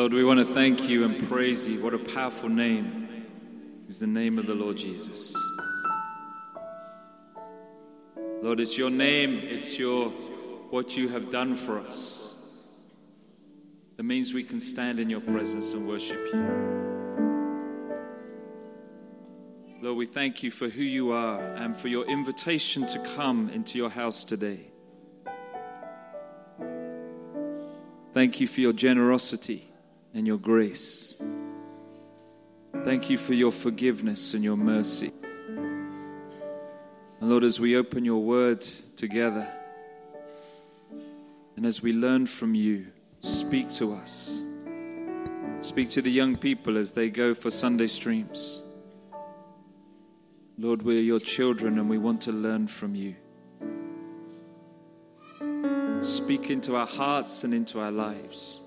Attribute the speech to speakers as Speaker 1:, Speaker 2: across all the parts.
Speaker 1: Lord, we want to thank you and praise you. What a powerful name is the name of the Lord Jesus. Lord, it's your name, it's your what you have done for us. That means we can stand in your presence and worship you. Lord, we thank you for who you are and for your invitation to come into your house today. Thank you for your generosity and your grace. Thank you for your forgiveness and your mercy. And Lord, as we open your word together and as we learn from you, speak to us. Speak to the young people as they go for Sunday streams. Lord, we're your children and we want to learn from you. Speak into our hearts and into our lives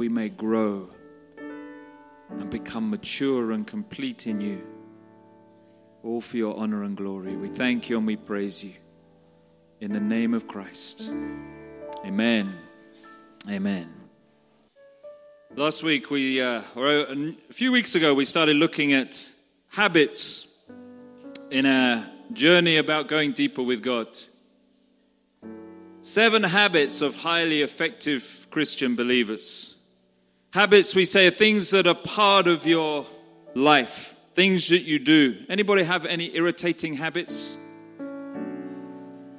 Speaker 1: we may grow and become mature and complete in you. All for your honor and glory. We thank you and we praise you. In the name of Christ. Amen. Amen. Last week, we, uh, or a few weeks ago, we started looking at habits in a journey about going deeper with God. Seven habits of highly effective Christian believers. Habits, we say, are things that are part of your life, things that you do. Anybody have any irritating habits?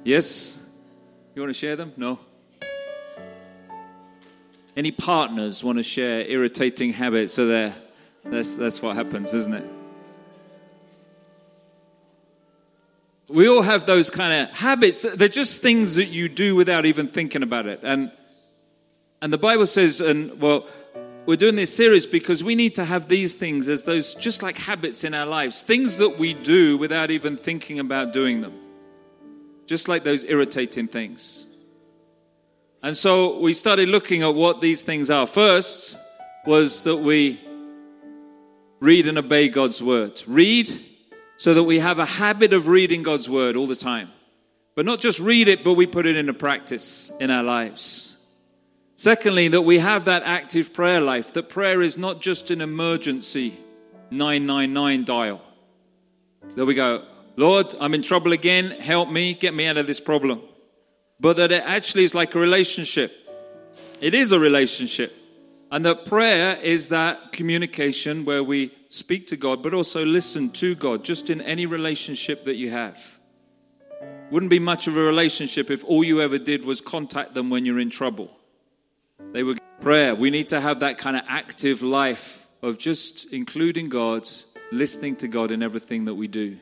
Speaker 1: Yes? You want to share them? No? Any partners want to share irritating habits? So there, that's, that's what happens, isn't it? We all have those kind of habits. They're just things that you do without even thinking about it. And, and the Bible says, and well, we're doing this series because we need to have these things as those just like habits in our lives, things that we do without even thinking about doing them, just like those irritating things. And so we started looking at what these things are. First was that we read and obey God's word. Read so that we have a habit of reading God's word all the time. But not just read it, but we put it into practice in our lives. Secondly, that we have that active prayer life, that prayer is not just an emergency 999 dial. There we go, Lord, I'm in trouble again, help me, get me out of this problem. But that it actually is like a relationship. It is a relationship. And that prayer is that communication where we speak to God, but also listen to God, just in any relationship that you have. Wouldn't be much of a relationship if all you ever did was contact them when you're in trouble. They were prayer. We need to have that kind of active life of just including God, listening to God in everything that we do.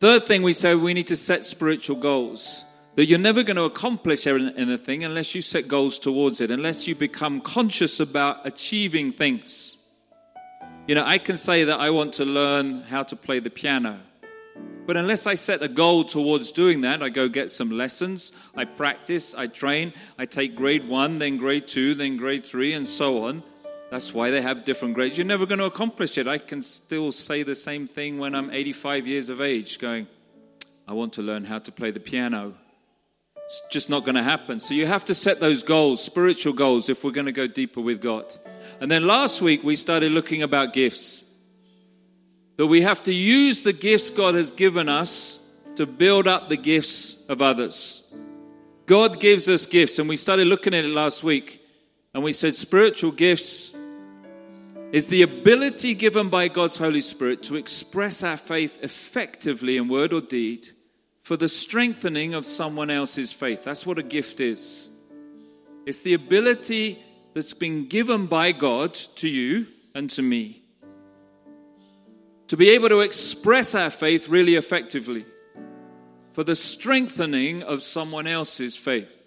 Speaker 1: Third thing we say, we need to set spiritual goals. That you're never going to accomplish anything unless you set goals towards it, unless you become conscious about achieving things. You know, I can say that I want to learn how to play the piano. But unless I set a goal towards doing that, I go get some lessons, I practice, I train, I take grade one, then grade two, then grade three, and so on. That's why they have different grades. You're never going to accomplish it. I can still say the same thing when I'm 85 years of age, going, I want to learn how to play the piano. It's just not going to happen. So you have to set those goals, spiritual goals, if we're going to go deeper with God. And then last week we started looking about gifts that we have to use the gifts God has given us to build up the gifts of others. God gives us gifts, and we started looking at it last week, and we said spiritual gifts is the ability given by God's Holy Spirit to express our faith effectively in word or deed for the strengthening of someone else's faith. That's what a gift is. It's the ability that's been given by God to you and to me to be able to express our faith really effectively for the strengthening of someone else's faith.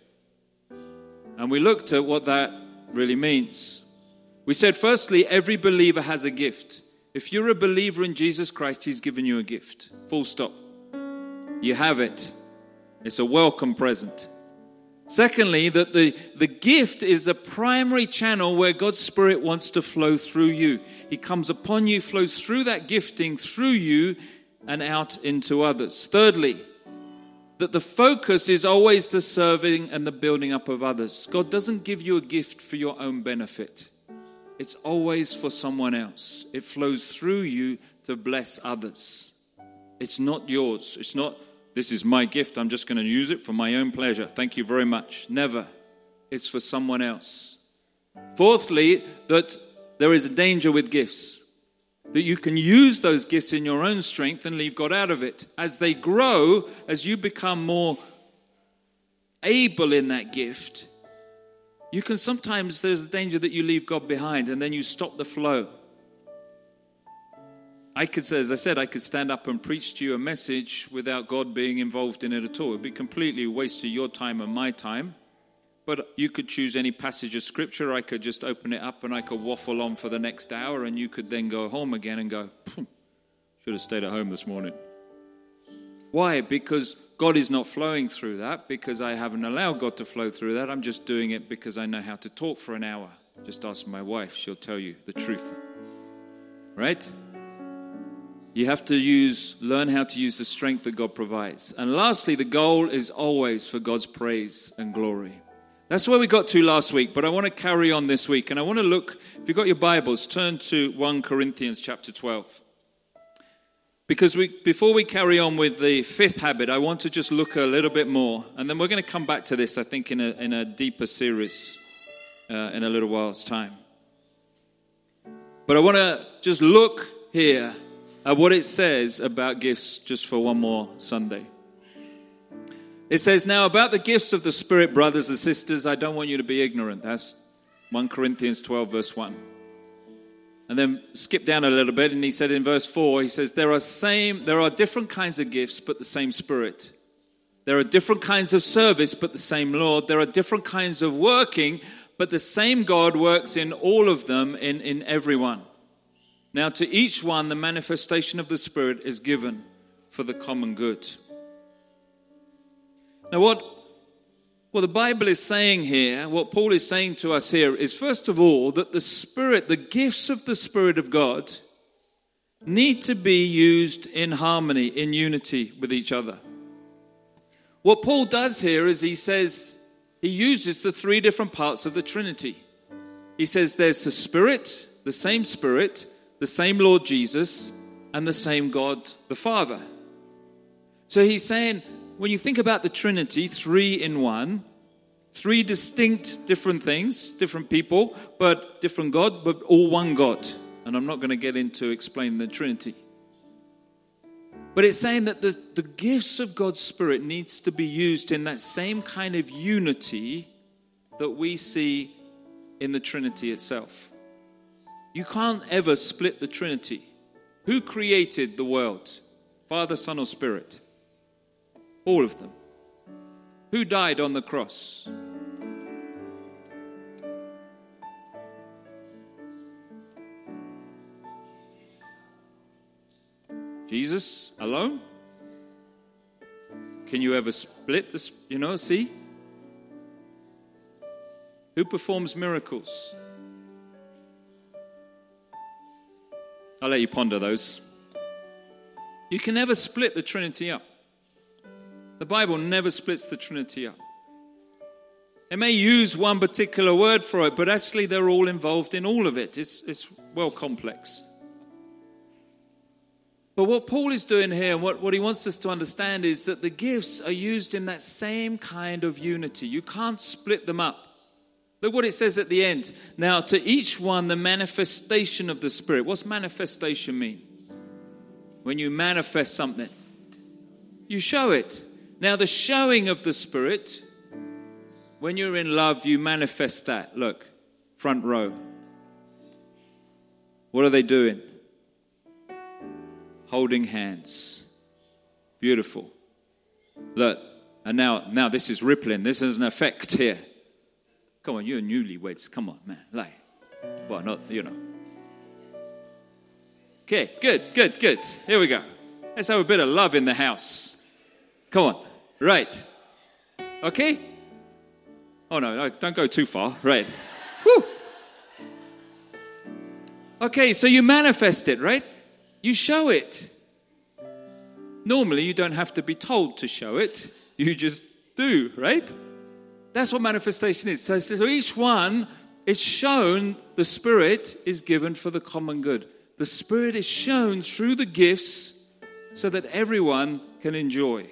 Speaker 1: And we looked at what that really means. We said, firstly, every believer has a gift. If you're a believer in Jesus Christ, He's given you a gift. Full stop. You have it. It's a welcome present. Secondly, that the, the gift is a primary channel where God's Spirit wants to flow through you. He comes upon you, flows through that gifting, through you, and out into others. Thirdly, that the focus is always the serving and the building up of others. God doesn't give you a gift for your own benefit, it's always for someone else. It flows through you to bless others. It's not yours. It's not, this is my gift, I'm just going to use it for my own pleasure. Thank you very much. Never. It's for someone else. Fourthly, that there is a danger with gifts that you can use those gifts in your own strength and leave God out of it. As they grow, as you become more able in that gift, you can sometimes, there's a danger that you leave God behind and then you stop the flow. I could say, as I said, I could stand up and preach to you a message without God being involved in it at all. It would be completely a waste of your time and my time. But you could choose any passage of scripture. I could just open it up and I could waffle on for the next hour, and you could then go home again and go, should have stayed at home this morning. Why? Because God is not flowing through that, because I haven't allowed God to flow through that. I'm just doing it because I know how to talk for an hour. Just ask my wife, she'll tell you the truth. Right? You have to use, learn how to use the strength that God provides. And lastly, the goal is always for God's praise and glory. That's where we got to last week, but I want to carry on this week. And I want to look, if you've got your Bibles, turn to 1 Corinthians chapter 12. Because we, before we carry on with the fifth habit, I want to just look a little bit more. And then we're going to come back to this, I think, in a, in a deeper series uh, in a little while's time. But I want to just look here at what it says about gifts just for one more Sunday. It says, Now about the gifts of the Spirit, brothers and sisters, I don't want you to be ignorant. That's 1 Corinthians 12, verse 1. And then skip down a little bit, and he said in verse 4, he says, There are, same, there are different kinds of gifts, but the same Spirit. There are different kinds of service, but the same Lord. There are different kinds of working, but the same God works in all of them, in, in everyone. Now, to each one, the manifestation of the Spirit is given for the common good. Now, what, what the Bible is saying here, what Paul is saying to us here, is first of all that the Spirit, the gifts of the Spirit of God, need to be used in harmony, in unity with each other. What Paul does here is he says, he uses the three different parts of the Trinity. He says there's the Spirit, the same Spirit, the same Lord Jesus, and the same God the Father. So he's saying when you think about the Trinity, three in one, three distinct different things, different people, but different God, but all one God. And I'm not going to get into explaining the Trinity. But it's saying that the, the gifts of God's Spirit needs to be used in that same kind of unity that we see in the Trinity itself. You can't ever split the Trinity. Who created the world? Father, Son, or Spirit? All of them. Who died on the cross? Jesus alone? Can you ever split this? You know, see? Who performs miracles? I'll let you ponder those. You can never split the Trinity up. The Bible never splits the Trinity up. It may use one particular word for it, but actually they're all involved in all of it. It's, it's well complex. But what Paul is doing here, and what, what he wants us to understand, is that the gifts are used in that same kind of unity. You can't split them up. Look what it says at the end. Now, to each one, the manifestation of the Spirit. What's manifestation mean? When you manifest something, you show it. Now, the showing of the Spirit, when you're in love, you manifest that. Look, front row. What are they doing? Holding hands. Beautiful. Look, and now, now this is rippling. This is an effect here. Come on, you're newlyweds. Come on, man. Like, well, not, you know. Okay, good, good, good. Here we go. Let's have a bit of love in the house. Come on. Right. Okay? Oh, no, no don't go too far. Right. Whew. Okay, so you manifest it, right? You show it. Normally, you don't have to be told to show it. You just do, right? That's what manifestation is. So, so each one is shown the Spirit is given for the common good. The Spirit is shown through the gifts so that everyone can enjoy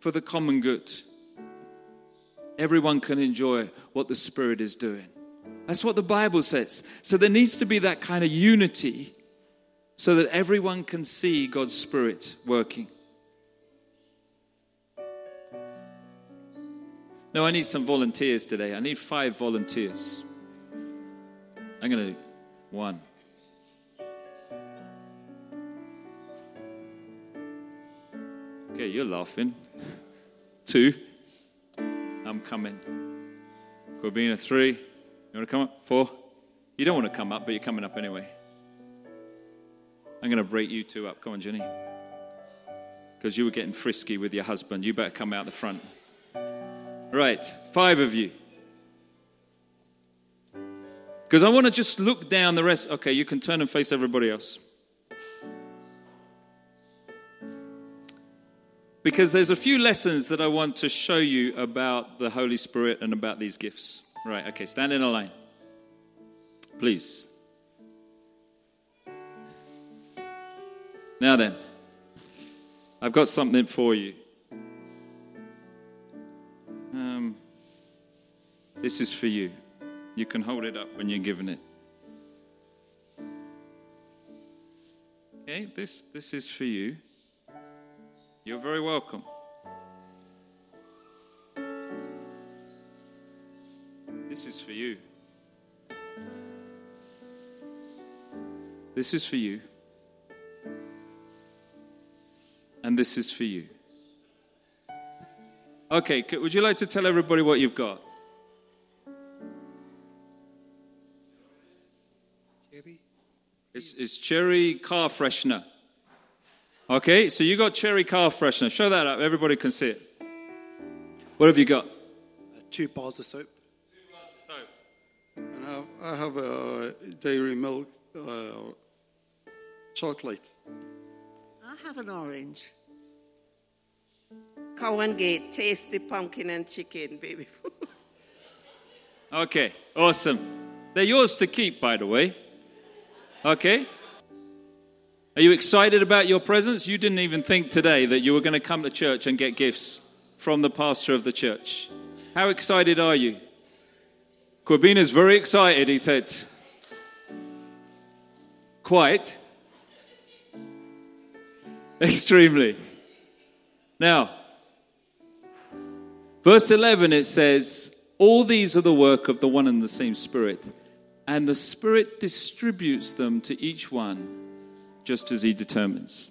Speaker 1: for the common good. Everyone can enjoy what the Spirit is doing. That's what the Bible says. So there needs to be that kind of unity so that everyone can see God's Spirit working. No, I need some volunteers today. I need five volunteers. I'm going to do one. Okay, you're laughing. Two. I'm coming. Kwabena, three. You want to come up? Four. You don't want to come up, but you're coming up anyway. I'm going to break you two up. Come on, Jenny. Because you were getting frisky with your husband. You better come out the front. Right, five of you. Because I want to just look down the rest. Okay, you can turn and face everybody else. Because there's a few lessons that I want to show you about the Holy Spirit and about these gifts. Right, okay, stand in a line. Please. Now then, I've got something for you. Um, this is for you. You can hold it up when you're given it. Okay, this, this is for you. You're very welcome. This is for you. This is for you. And this is for you. Okay, would you like to tell everybody what you've got? Cherry. It's, it's cherry car freshener. Okay, so you got cherry car freshener. Show that up. Everybody can see it. What have you got? Uh,
Speaker 2: two bars of soap.
Speaker 1: Two bars of soap.
Speaker 2: And I have a dairy milk uh, chocolate.
Speaker 3: I have an orange. Cow and Gate, tasty pumpkin and chicken, baby.
Speaker 1: okay, awesome. They're yours to keep, by the way. Okay? Are you excited about your presence? You didn't even think today that you were going to come to church and get gifts from the pastor of the church. How excited are you? Kwabena's very excited, he said. Quite. Extremely. Now, Verse 11, it says, All these are the work of the one and the same Spirit, and the Spirit distributes them to each one just as He determines.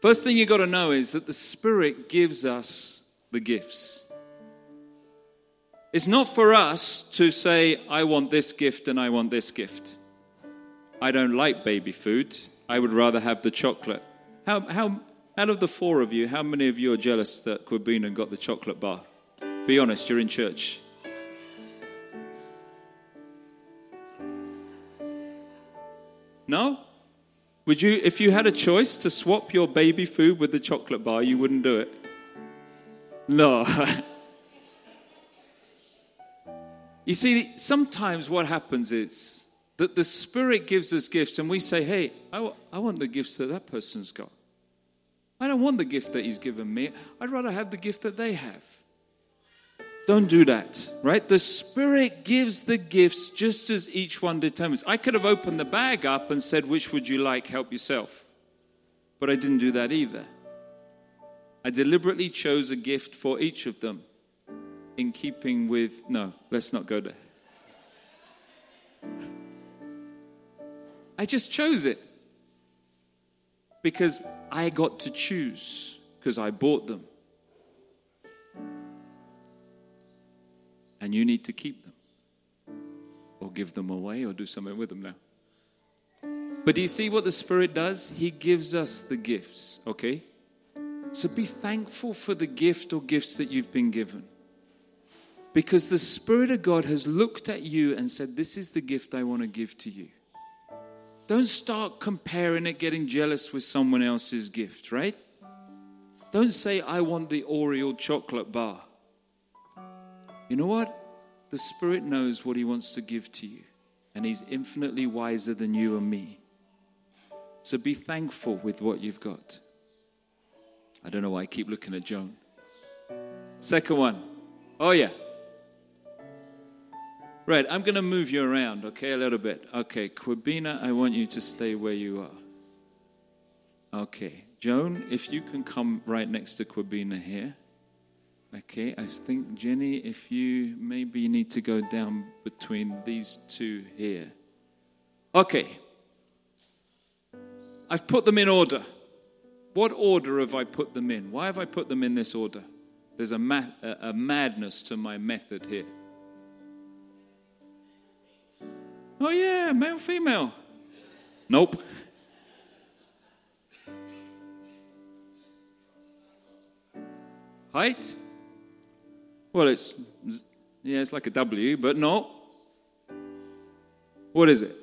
Speaker 1: First thing you've got to know is that the Spirit gives us the gifts. It's not for us to say, I want this gift and I want this gift. I don't like baby food. I would rather have the chocolate. How, how, out of the four of you, how many of you are jealous that Kwabena got the chocolate bar? Be honest, you're in church. No? Would you, if you had a choice to swap your baby food with the chocolate bar, you wouldn't do it? No. you see, sometimes what happens is that the Spirit gives us gifts and we say, hey, I, w- I want the gifts that that person's got. I don't want the gift that He's given me. I'd rather have the gift that they have. Don't do that, right? The Spirit gives the gifts just as each one determines. I could have opened the bag up and said, Which would you like? Help yourself. But I didn't do that either. I deliberately chose a gift for each of them in keeping with. No, let's not go there. I just chose it because I got to choose because I bought them. And you need to keep them or give them away or do something with them now. But do you see what the Spirit does? He gives us the gifts, okay? So be thankful for the gift or gifts that you've been given. Because the Spirit of God has looked at you and said, This is the gift I want to give to you. Don't start comparing it, getting jealous with someone else's gift, right? Don't say, I want the Oreo chocolate bar. You know what? The Spirit knows what He wants to give to you, and He's infinitely wiser than you and me. So be thankful with what you've got. I don't know why I keep looking at Joan. Second one. Oh, yeah. Right, I'm going to move you around, okay, a little bit. Okay, Kwabena, I want you to stay where you are. Okay, Joan, if you can come right next to Kwabena here. Okay, I think Jenny, if you maybe you need to go down between these two here. Okay, I've put them in order. What order have I put them in? Why have I put them in this order? There's a, ma- a madness to my method here. Oh, yeah, male, female. Nope. Height? Well, it's, yeah, it's like a W, but no. What is it?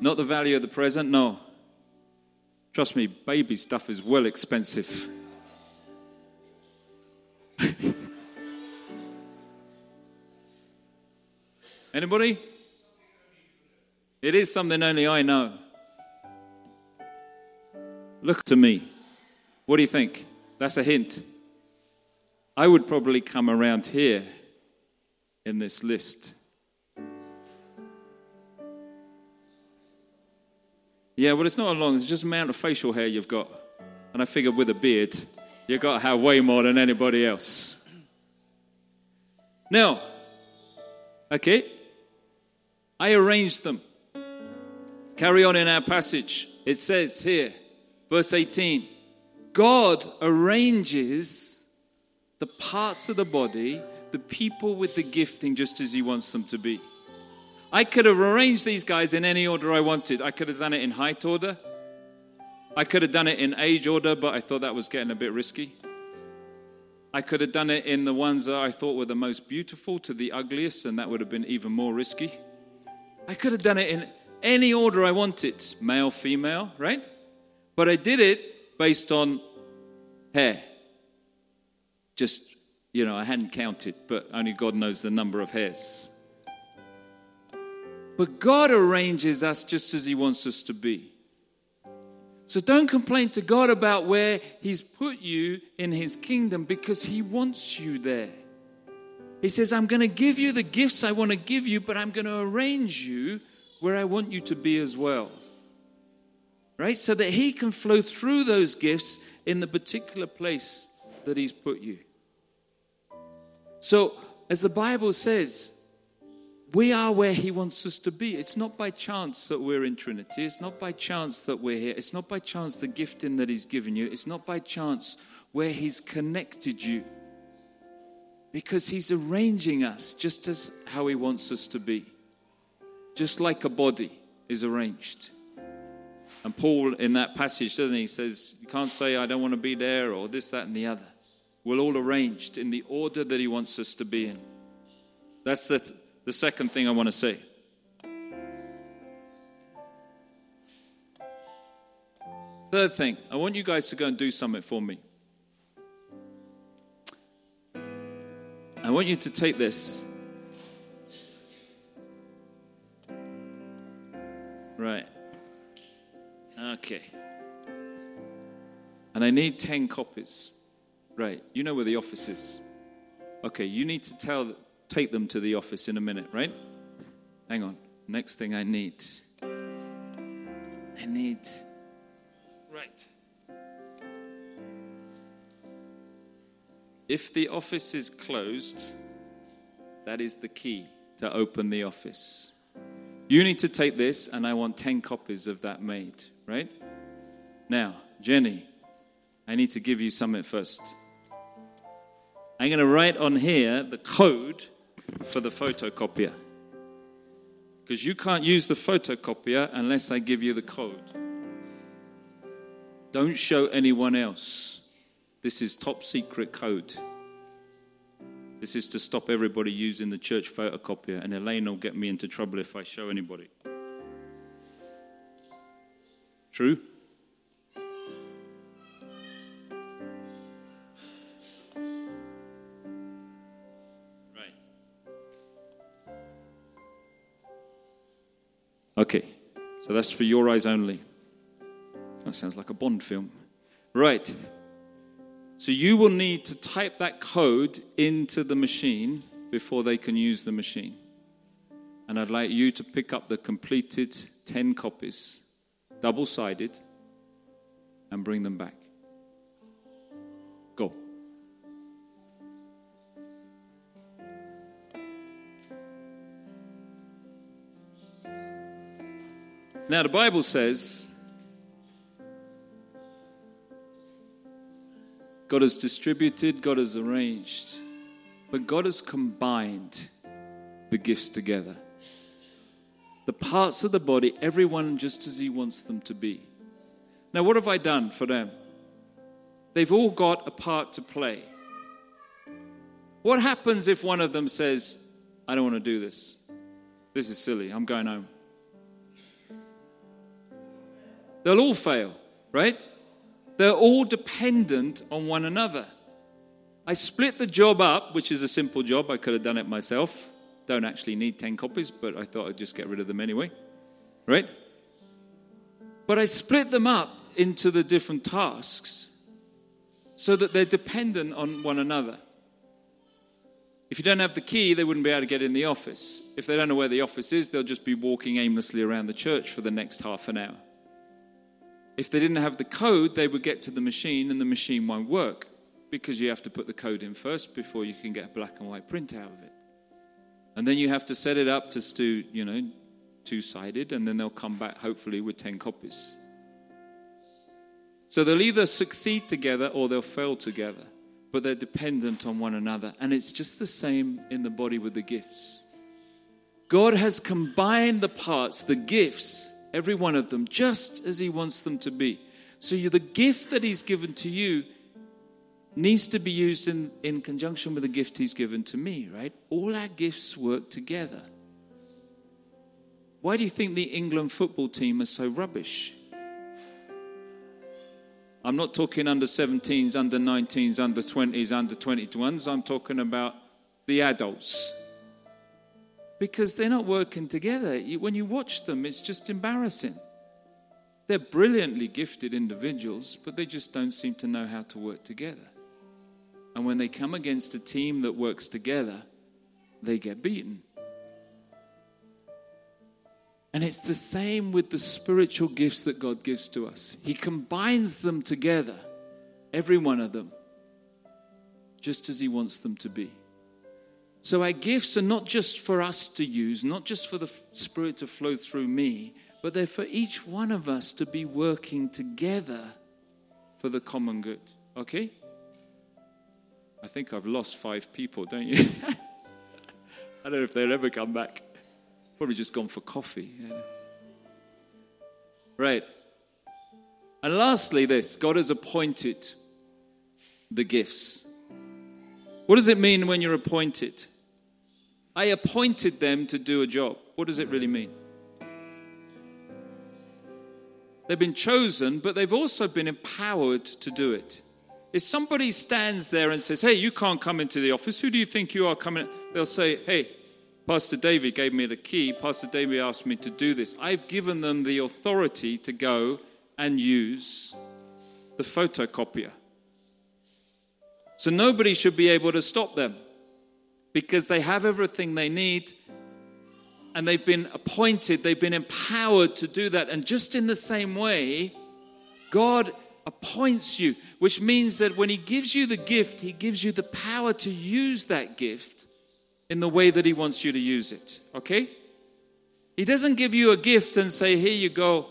Speaker 1: Not the value of the present? No. Trust me, baby stuff is well expensive. Anybody? It is something only I know. Look to me. What do you think? That's a hint. I would probably come around here in this list. Yeah, well, it's not a long, it's just amount of facial hair you've got. And I figured with a beard, you've got to have way more than anybody else. Now, okay, I arranged them. Carry on in our passage. It says here, verse 18 God arranges the parts of the body, the people with the gifting, just as He wants them to be. I could have arranged these guys in any order I wanted. I could have done it in height order. I could have done it in age order, but I thought that was getting a bit risky. I could have done it in the ones that I thought were the most beautiful to the ugliest, and that would have been even more risky. I could have done it in any order I wanted male, female, right? But I did it based on hair. Just, you know, I hadn't counted, but only God knows the number of hairs. But God arranges us just as He wants us to be. So don't complain to God about where He's put you in His kingdom because He wants you there. He says, I'm going to give you the gifts I want to give you, but I'm going to arrange you where I want you to be as well. Right? So that He can flow through those gifts in the particular place that He's put you. So, as the Bible says, we are where He wants us to be. It's not by chance that we're in Trinity. It's not by chance that we're here. It's not by chance the gifting that He's given you. It's not by chance where He's connected you because He's arranging us just as how He wants us to be, just like a body is arranged. And Paul, in that passage, doesn't he? He says, You can't say, I don't want to be there, or this, that, and the other. We're all arranged in the order that He wants us to be in. That's the, the second thing I want to say. Third thing, I want you guys to go and do something for me. I want you to take this. Right. Okay. And I need 10 copies. Right. You know where the office is. Okay, you need to tell take them to the office in a minute, right? Hang on. Next thing I need. I need Right. If the office is closed, that is the key to open the office. You need to take this, and I want 10 copies of that made, right? Now, Jenny, I need to give you something first. I'm going to write on here the code for the photocopier. Because you can't use the photocopier unless I give you the code. Don't show anyone else. This is top secret code. This is to stop everybody using the church photocopier, and Elaine will get me into trouble if I show anybody. True? Right. Okay, so that's for your eyes only. That sounds like a Bond film. Right. So you will need to type that code into the machine before they can use the machine. And I'd like you to pick up the completed 10 copies, double sided, and bring them back. Go. Now, the Bible says God has distributed, God has arranged, but God has combined the gifts together. The parts of the body, everyone just as He wants them to be. Now, what have I done for them? They've all got a part to play. What happens if one of them says, I don't want to do this? This is silly. I'm going home. They'll all fail, right? They're all dependent on one another. I split the job up, which is a simple job. I could have done it myself. Don't actually need 10 copies, but I thought I'd just get rid of them anyway. Right? But I split them up into the different tasks so that they're dependent on one another. If you don't have the key, they wouldn't be able to get in the office. If they don't know where the office is, they'll just be walking aimlessly around the church for the next half an hour. If they didn't have the code, they would get to the machine and the machine won't work because you have to put the code in first before you can get a black and white print out of it. And then you have to set it up to do, you know, two sided, and then they'll come back hopefully with 10 copies. So they'll either succeed together or they'll fail together, but they're dependent on one another. And it's just the same in the body with the gifts. God has combined the parts, the gifts, every one of them, just as He wants them to be. So the gift that He's given to you needs to be used in, in conjunction with the gift He's given to me, right? All our gifts work together. Why do you think the England football team are so rubbish? I'm not talking under 17s, under 19s, under 20s, under 21s. I'm talking about the adults because they're not working together. When you watch them, it's just embarrassing. They're brilliantly gifted individuals, but they just don't seem to know how to work together. And when they come against a team that works together, they get beaten. And it's the same with the spiritual gifts that God gives to us. He combines them together, every one of them, just as He wants them to be. So our gifts are not just for us to use, not just for the Spirit to flow through me, but they're for each one of us to be working together for the common good. Okay? I think I've lost five people, don't you? I don't know if they'll ever come back. Probably just gone for coffee. Yeah. Right. And lastly, this God has appointed the gifts. What does it mean when you're appointed? I appointed them to do a job. What does it really mean? They've been chosen, but they've also been empowered to do it. If somebody stands there and says, Hey, you can't come into the office, who do you think you are coming? They'll say, Hey, Pastor David gave me the key. Pastor David asked me to do this. I've given them the authority to go and use the photocopier. So nobody should be able to stop them because they have everything they need and they've been appointed, they've been empowered to do that. And just in the same way, God appoints you, which means that when He gives you the gift, He gives you the power to use that gift in the way that He wants you to use it. Okay? He doesn't give you a gift and say, Here you go,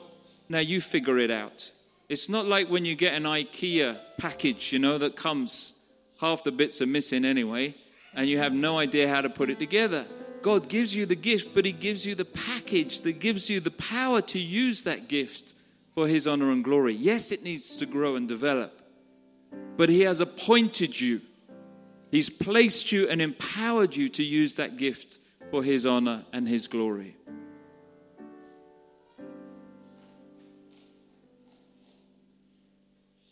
Speaker 1: now you figure it out. It's not like when you get an IKEA package, you know, that comes, half the bits are missing anyway and you have no idea how to put it together. God gives you the gift, but He gives you the package that gives you the power to use that gift for His honor and glory. Yes, it needs to grow and develop, but He has appointed you, He's placed you and empowered you to use that gift for His honor and His glory.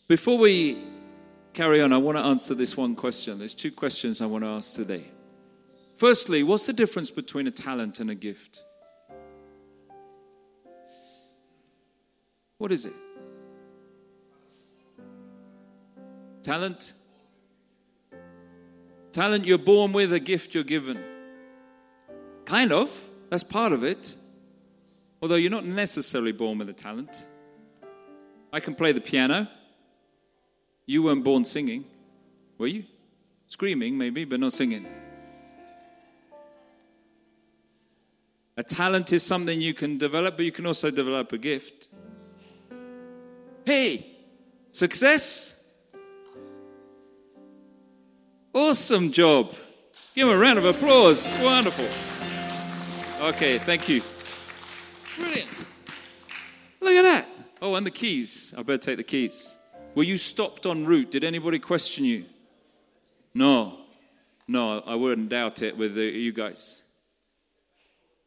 Speaker 1: Before we carry on, I want to answer this one question. There's two questions I want to ask today. Firstly, what's the difference between a talent and a gift? What is it? Talent? Talent you're born with, a gift you're given. Kind of. That's part of it. Although you're not necessarily born with a talent. I can play the piano. You weren't born singing, were you? Screaming, maybe, but not singing. A talent is something you can develop, but you can also develop a gift. Hey, success? Awesome job. Give him a round of applause. Wonderful. Okay, thank you. Brilliant. Look at that. Oh, and the keys. I better take the keys. Were you stopped en route? Did anybody question you? No. No, I wouldn't doubt it with the, you guys.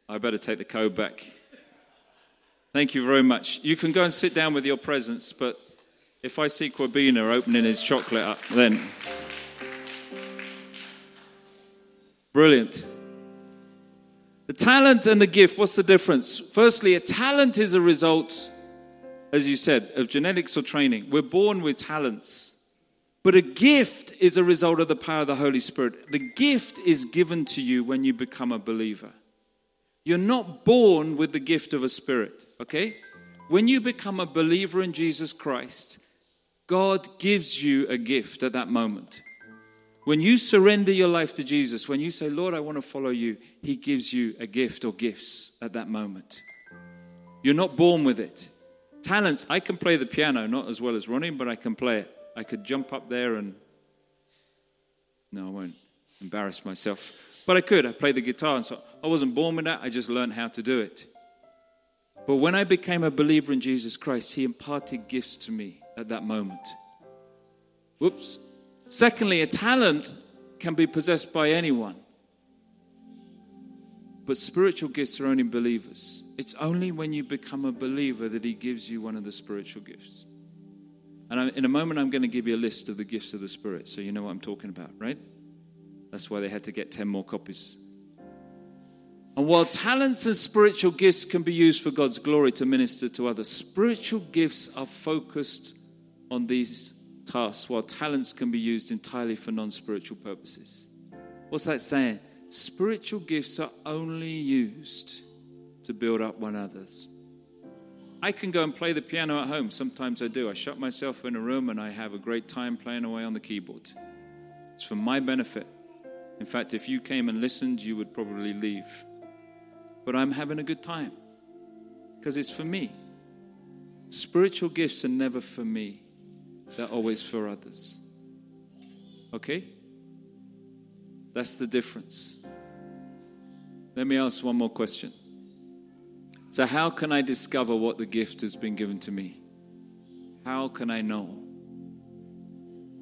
Speaker 1: I better take the code back. Thank you very much. You can go and sit down with your presents, but if I see Kwabena opening his chocolate up, then. Brilliant. The talent and the gift, what's the difference? Firstly, a talent is a result, as you said, of genetics or training. We're born with talents. But a gift is a result of the power of the Holy Spirit. The gift is given to you when you become a believer. You're not born with the gift of a spirit, okay? When you become a believer in Jesus Christ, God gives you a gift at that moment. When you surrender your life to Jesus, when you say, Lord, I want to follow you, He gives you a gift or gifts at that moment. You're not born with it. Talents, I can play the piano, not as well as running, but I can play it. I could jump up there and. No, I won't embarrass myself. But I could. I played the guitar, and so I wasn't born with that. I just learned how to do it. But when I became a believer in Jesus Christ, He imparted gifts to me at that moment. Whoops. Secondly, a talent can be possessed by anyone. But spiritual gifts are only believers. It's only when you become a believer that He gives you one of the spiritual gifts. And in a moment, I'm going to give you a list of the gifts of the Spirit so you know what I'm talking about, right? That's why they had to get 10 more copies. And while talents and spiritual gifts can be used for God's glory to minister to others, spiritual gifts are focused on these tasks, while talents can be used entirely for non spiritual purposes. What's that saying? Spiritual gifts are only used to build up one another's. I can go and play the piano at home. Sometimes I do. I shut myself in a room and I have a great time playing away on the keyboard. It's for my benefit. In fact, if you came and listened, you would probably leave. But I'm having a good time because it's for me. Spiritual gifts are never for me, they're always for others. Okay? That's the difference. Let me ask one more question. So, how can I discover what the gift has been given to me? How can I know?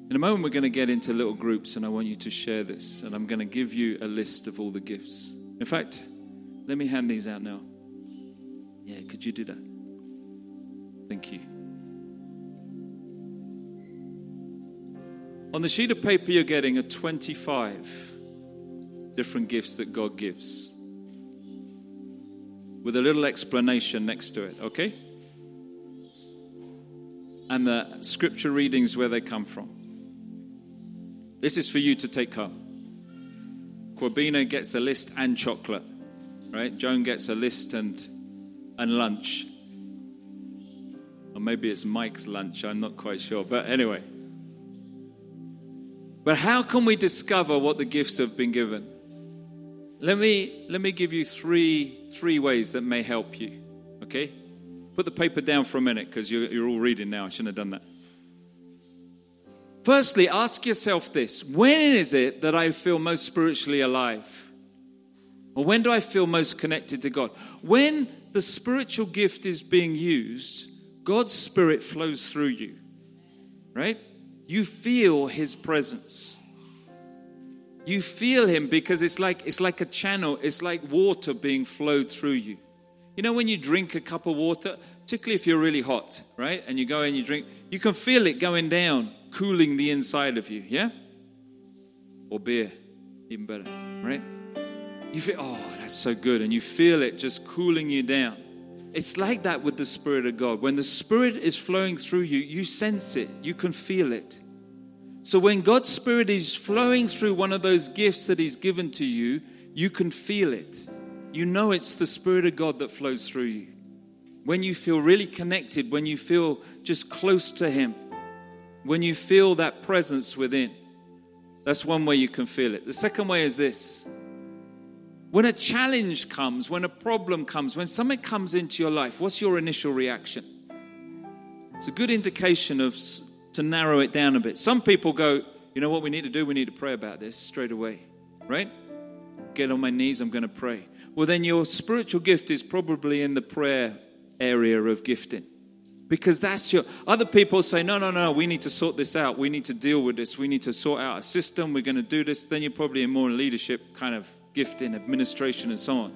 Speaker 1: In a moment, we're going to get into little groups, and I want you to share this. And I'm going to give you a list of all the gifts. In fact, let me hand these out now. Yeah, could you do that? Thank you. On the sheet of paper you're getting are 25 different gifts that God gives with a little explanation next to it, okay? And the scripture readings where they come from. This is for you to take home. Kwabena gets a list and chocolate, right? Joan gets a list and, and lunch. Or maybe it's Mike's lunch, I'm not quite sure. But anyway. But how can we discover what the gifts have been given? Let me, let me give you three, three ways that may help you. Okay? Put the paper down for a minute because you're, you're all reading now. I shouldn't have done that. Firstly, ask yourself this when is it that I feel most spiritually alive? Or when do I feel most connected to God? When the spiritual gift is being used, God's Spirit flows through you, right? You feel His presence. You feel him because it's like it's like a channel, it's like water being flowed through you. You know when you drink a cup of water, particularly if you're really hot, right? And you go and you drink, you can feel it going down, cooling the inside of you, yeah? Or beer, even better, right? You feel, oh, that's so good. And you feel it just cooling you down. It's like that with the Spirit of God. When the Spirit is flowing through you, you sense it, you can feel it. So when God's Spirit is flowing through one of those gifts that He's given to you, you can feel it. You know it's the Spirit of God that flows through you. When you feel really connected, when you feel just close to Him, when you feel that presence within, that's one way you can feel it. The second way is this when a challenge comes, when a problem comes, when something comes into your life, what's your initial reaction? It's a good indication of to narrow it down a bit. Some people go, you know what we need to do? We need to pray about this straight away, right? Get on my knees, I'm going to pray. Well, then your spiritual gift is probably in the prayer area of gifting. Because that's your. Other people say, no, no, no, we need to sort this out. We need to deal with this. We need to sort out a system. We're going to do this. Then you're probably in more leadership kind of gifting, administration, and so on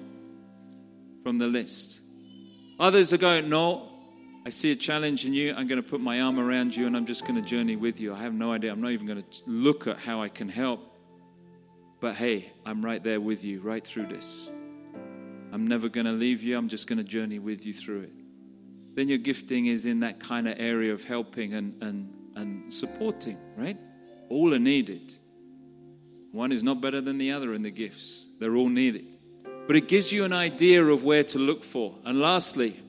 Speaker 1: from the list. Others are going, No, I see a challenge in you. I'm going to put my arm around you and I'm just going to journey with you. I have no idea. I'm not even going to look at how I can help. But hey, I'm right there with you, right through this. I'm never going to leave you. I'm just going to journey with you through it. Then your gifting is in that kind of area of helping and, and, and supporting, right? All are needed. One is not better than the other in the gifts, they're all needed. But it gives you an idea of where to look for. And lastly,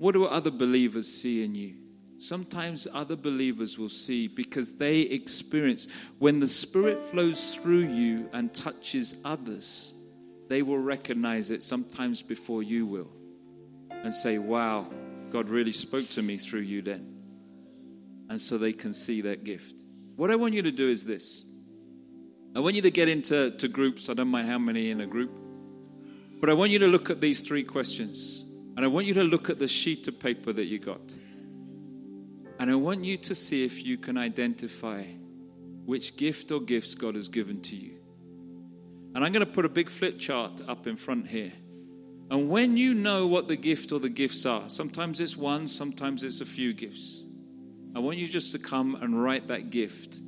Speaker 1: what do other believers see in you? Sometimes other believers will see because they experience when the Spirit flows through you and touches others, they will recognize it sometimes before you will and say, Wow, God really spoke to me through you then. And so they can see that gift. What I want you to do is this I want you to get into to groups. I don't mind how many in a group. But I want you to look at these three questions. And I want you to look at the sheet of paper that you got. And I want you to see if you can identify which gift or gifts God has given to you. And I'm going to put a big flip chart up in front here. And when you know what the gift or the gifts are, sometimes it's one, sometimes it's a few gifts. I want you just to come and write that gift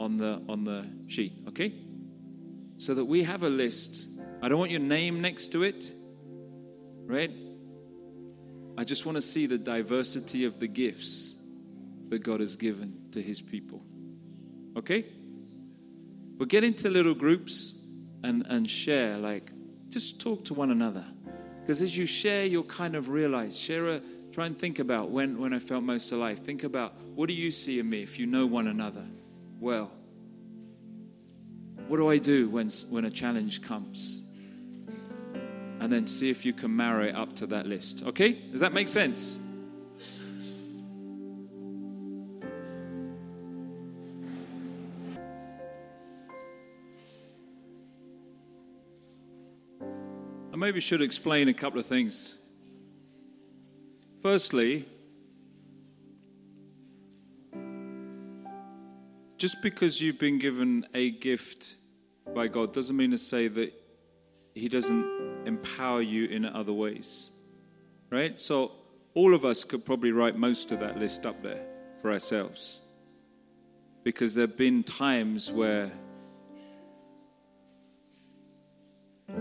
Speaker 1: on the on the sheet, okay? So that we have a list. I don't want your name next to it, right? I just want to see the diversity of the gifts that God has given to his people. Okay? But get into little groups and, and share, like, just talk to one another. Because as you share, you'll kind of realize, share a, try and think about when, when I felt most alive. Think about what do you see in me if you know one another? well. What do I do when, when a challenge comes? And then see if you can marry it up to that list. Okay? Does that make sense? I maybe should explain a couple of things. Firstly, just because you've been given a gift by God doesn't mean to say that He doesn't empower you in other ways. Right? So, all of us could probably write most of that list up there for ourselves. Because there have been times where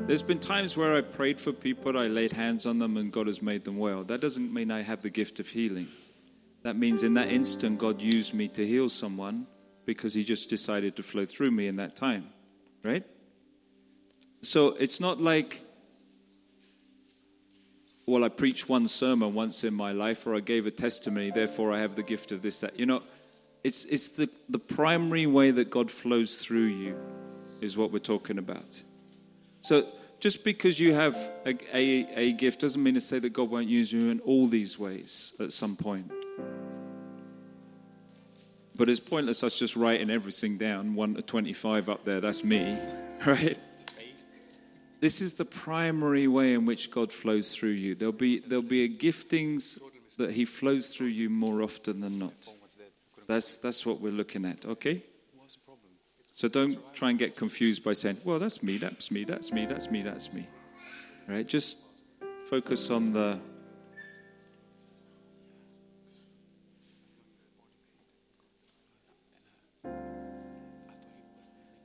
Speaker 1: There's been times where I prayed for people, I laid hands on them, and God has made them well. That doesn't mean I have the gift of healing. That means in that instant, God used me to heal someone because he just decided to flow through me in that time, right? So it's not like, well, I preached one sermon once in my life or I gave a testimony, therefore I have the gift of this, that. You know, it's, it's the, the primary way that God flows through you is what we're talking about. So just because you have a, a, a gift doesn't mean to say that God won't use you in all these ways at some point. But it's pointless us just writing everything down. 1 to 25 up there, that's me, right? This is the primary way in which God flows through you. There'll be, there'll be a giftings that He flows through you more often than not. That's, that's what we're looking at, okay? So don't try and get confused by saying, well, that's me, that's me, that's me, that's me, that's me. Right? Just focus on the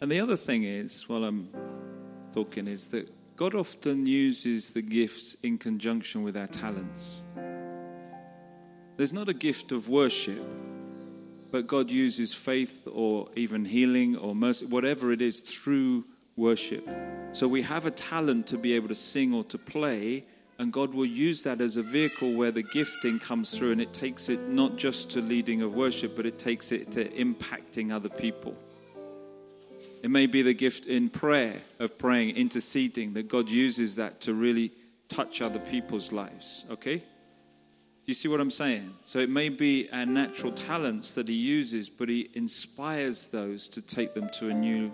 Speaker 1: And the other thing is, while I'm talking, is that God often uses the gifts in conjunction with our talents. There's not a gift of worship, but God uses faith or even healing or mercy, whatever it is, through worship. So we have a talent to be able to sing or to play, and God will use that as a vehicle where the gifting comes through and it takes it not just to leading of worship, but it takes it to impacting other people. It may be the gift in prayer of praying, interceding, that God uses that to really touch other people's lives. Okay? Do you see what I'm saying? So it may be our natural talents that He uses, but He inspires those to take them to a new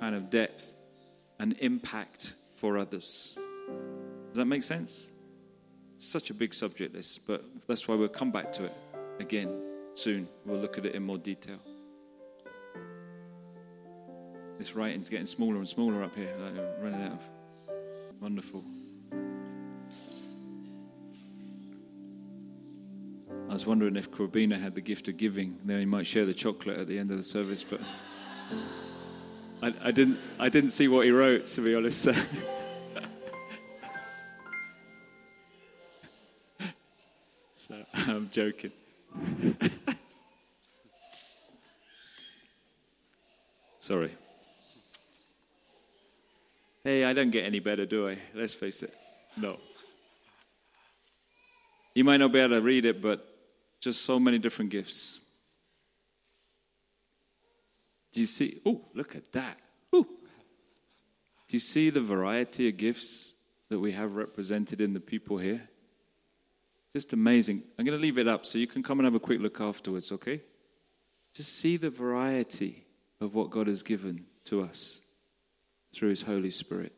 Speaker 1: kind of depth and impact for others. Does that make sense? It's such a big subject, this, but that's why we'll come back to it again soon. We'll look at it in more detail. This writing's getting smaller and smaller up here. Like running out of. Wonderful. I was wondering if Kwabena had the gift of giving. Then he might share the chocolate at the end of the service, but I, I didn't. I didn't see what he wrote, to be honest. so I'm joking. Sorry. Hey, I don't get any better, do I? Let's face it. No. You might not be able to read it, but just so many different gifts. Do you see? Oh, look at that. Ooh. Do you see the variety of gifts that we have represented in the people here? Just amazing. I'm going to leave it up so you can come and have a quick look afterwards, okay? Just see the variety of what God has given to us through His Holy Spirit.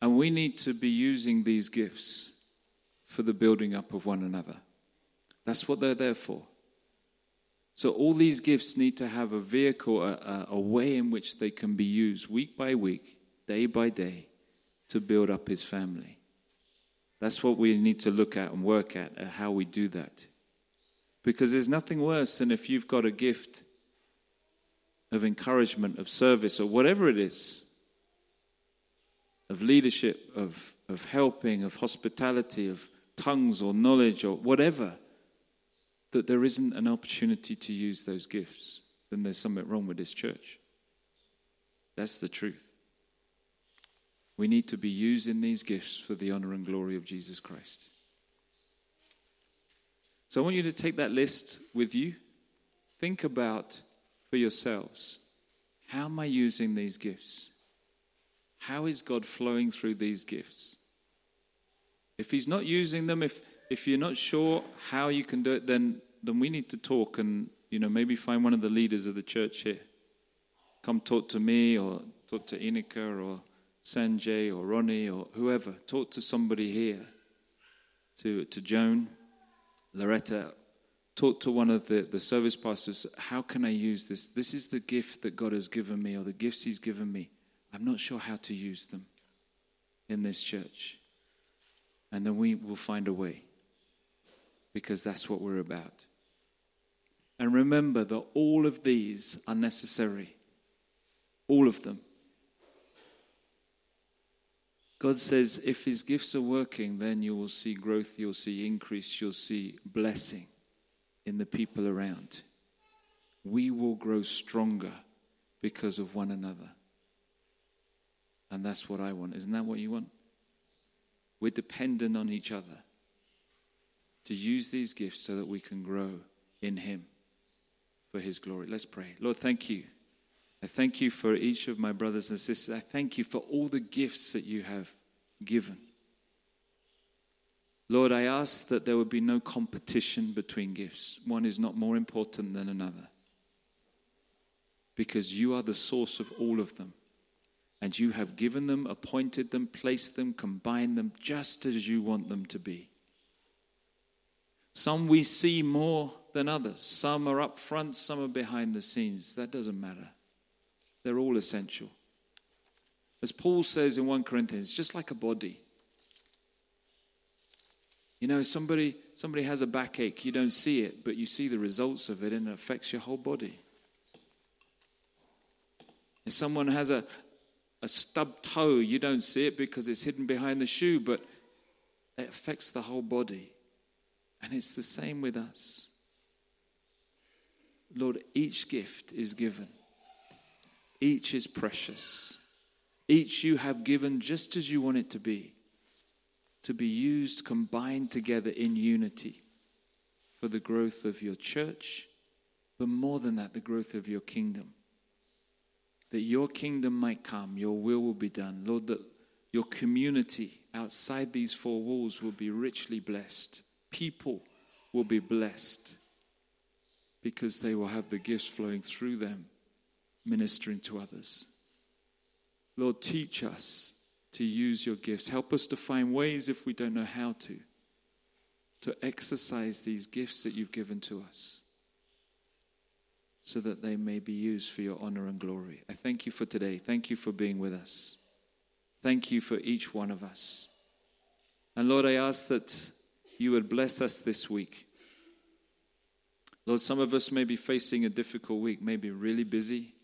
Speaker 1: And we need to be using these gifts for the building up of one another. That's what they're there for. So, all these gifts need to have a vehicle, a, a, way in which they can be used week by week, day by day, to build up His family. That's what we need to look at and work at, at how we do that. Because there's nothing worse than if you've got a gift of encouragement, of service, or whatever it is, of leadership, of, of helping, of hospitality, of tongues or knowledge or whatever, that there isn't an opportunity to use those gifts, then there's something wrong with this church. That's the truth. We need to be using these gifts for the honor and glory of Jesus Christ. So I want you to take that list with you. Think about for yourselves how am I using these gifts? How is God flowing through these gifts? If He's not using them, if, if you're not sure how you can do it, then, then we need to talk and you know maybe find one of the leaders of the church here. Come talk to me or talk to Inika or Sanjay or Ronnie or whoever. Talk to somebody here. To, to Joan, Loretta, talk to one of the, the service pastors how can i use this? This is the gift that god has given me or the gifts he's given me. I'm not sure how to use them in this church. And then we will find a way because that's what we're about. And remember that all of these are necessary. All of them. God says if his gifts are working, then you will see growth, you'll see increase, you'll see blessing in the people around. We will grow stronger because of one another. And that's what I want. Isn't that what you want? We're dependent on each other to use these gifts so that we can grow in Him for His glory. Let's pray. Lord, thank you. I thank you for each of my brothers and sisters. I thank you for all the gifts that you have given. Lord, I ask that there would be no competition between gifts. One is not more important than another. Because you are the source of all of them. And you have given them, appointed them, placed them, combined them just as you want them to be. Some we see more than others. Some are up front, some are behind the scenes. That doesn't matter. They're all essential. As Paul says in 1 Corinthians, just like a body. You know, somebody somebody has a backache, you don't see it, but you see the results of it and it affects your whole body. If someone has a a stubbed toe, you don't see it because it's hidden behind the shoe, but it affects the whole body. And it's the same with us. Lord, each gift is given, each is precious. Each you have given just as you want it to be, to be used, combined together in unity for the growth of your church, but more than that, the growth of your kingdom. That your kingdom might come, your will will be done. Lord, that your community outside these four walls will be richly blessed. People will be blessed because they will have the gifts flowing through them, ministering to others. Lord, teach us to use your gifts. Help us to find ways, if we don't know how to, to exercise these gifts that you've given to us so that they may be used for your honor and glory. I thank you for today. Thank you for being with us. Thank you for each one of us. And Lord, I ask that you would bless us this week. Lord, some of us may be facing a difficult week, maybe really busy,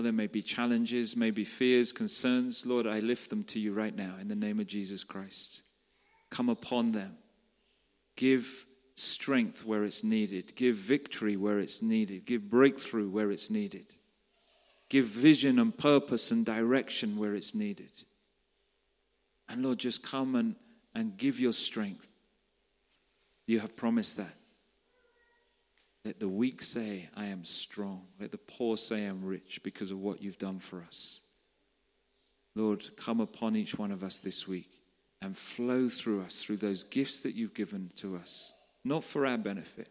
Speaker 1: or there may be challenges, maybe fears, concerns. Lord, I lift them to you right now in the name of Jesus Christ. Come upon them. Give strength where it's needed. Give victory where it's needed. Give breakthrough where it's needed. Give vision and purpose and direction where it's needed. And Lord, just come and, and give your strength. You have promised that. Let the weak say, I am strong. Let the poor say, I am rich because of what you've done for us. Lord, come upon each one of us this week and flow through us through those gifts that you've given to us, not for our benefit,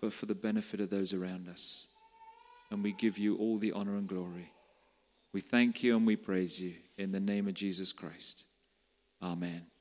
Speaker 1: but for the benefit of those around us. And we give you all the honor and glory. We thank you and we praise you in the name of Jesus Christ. Amen.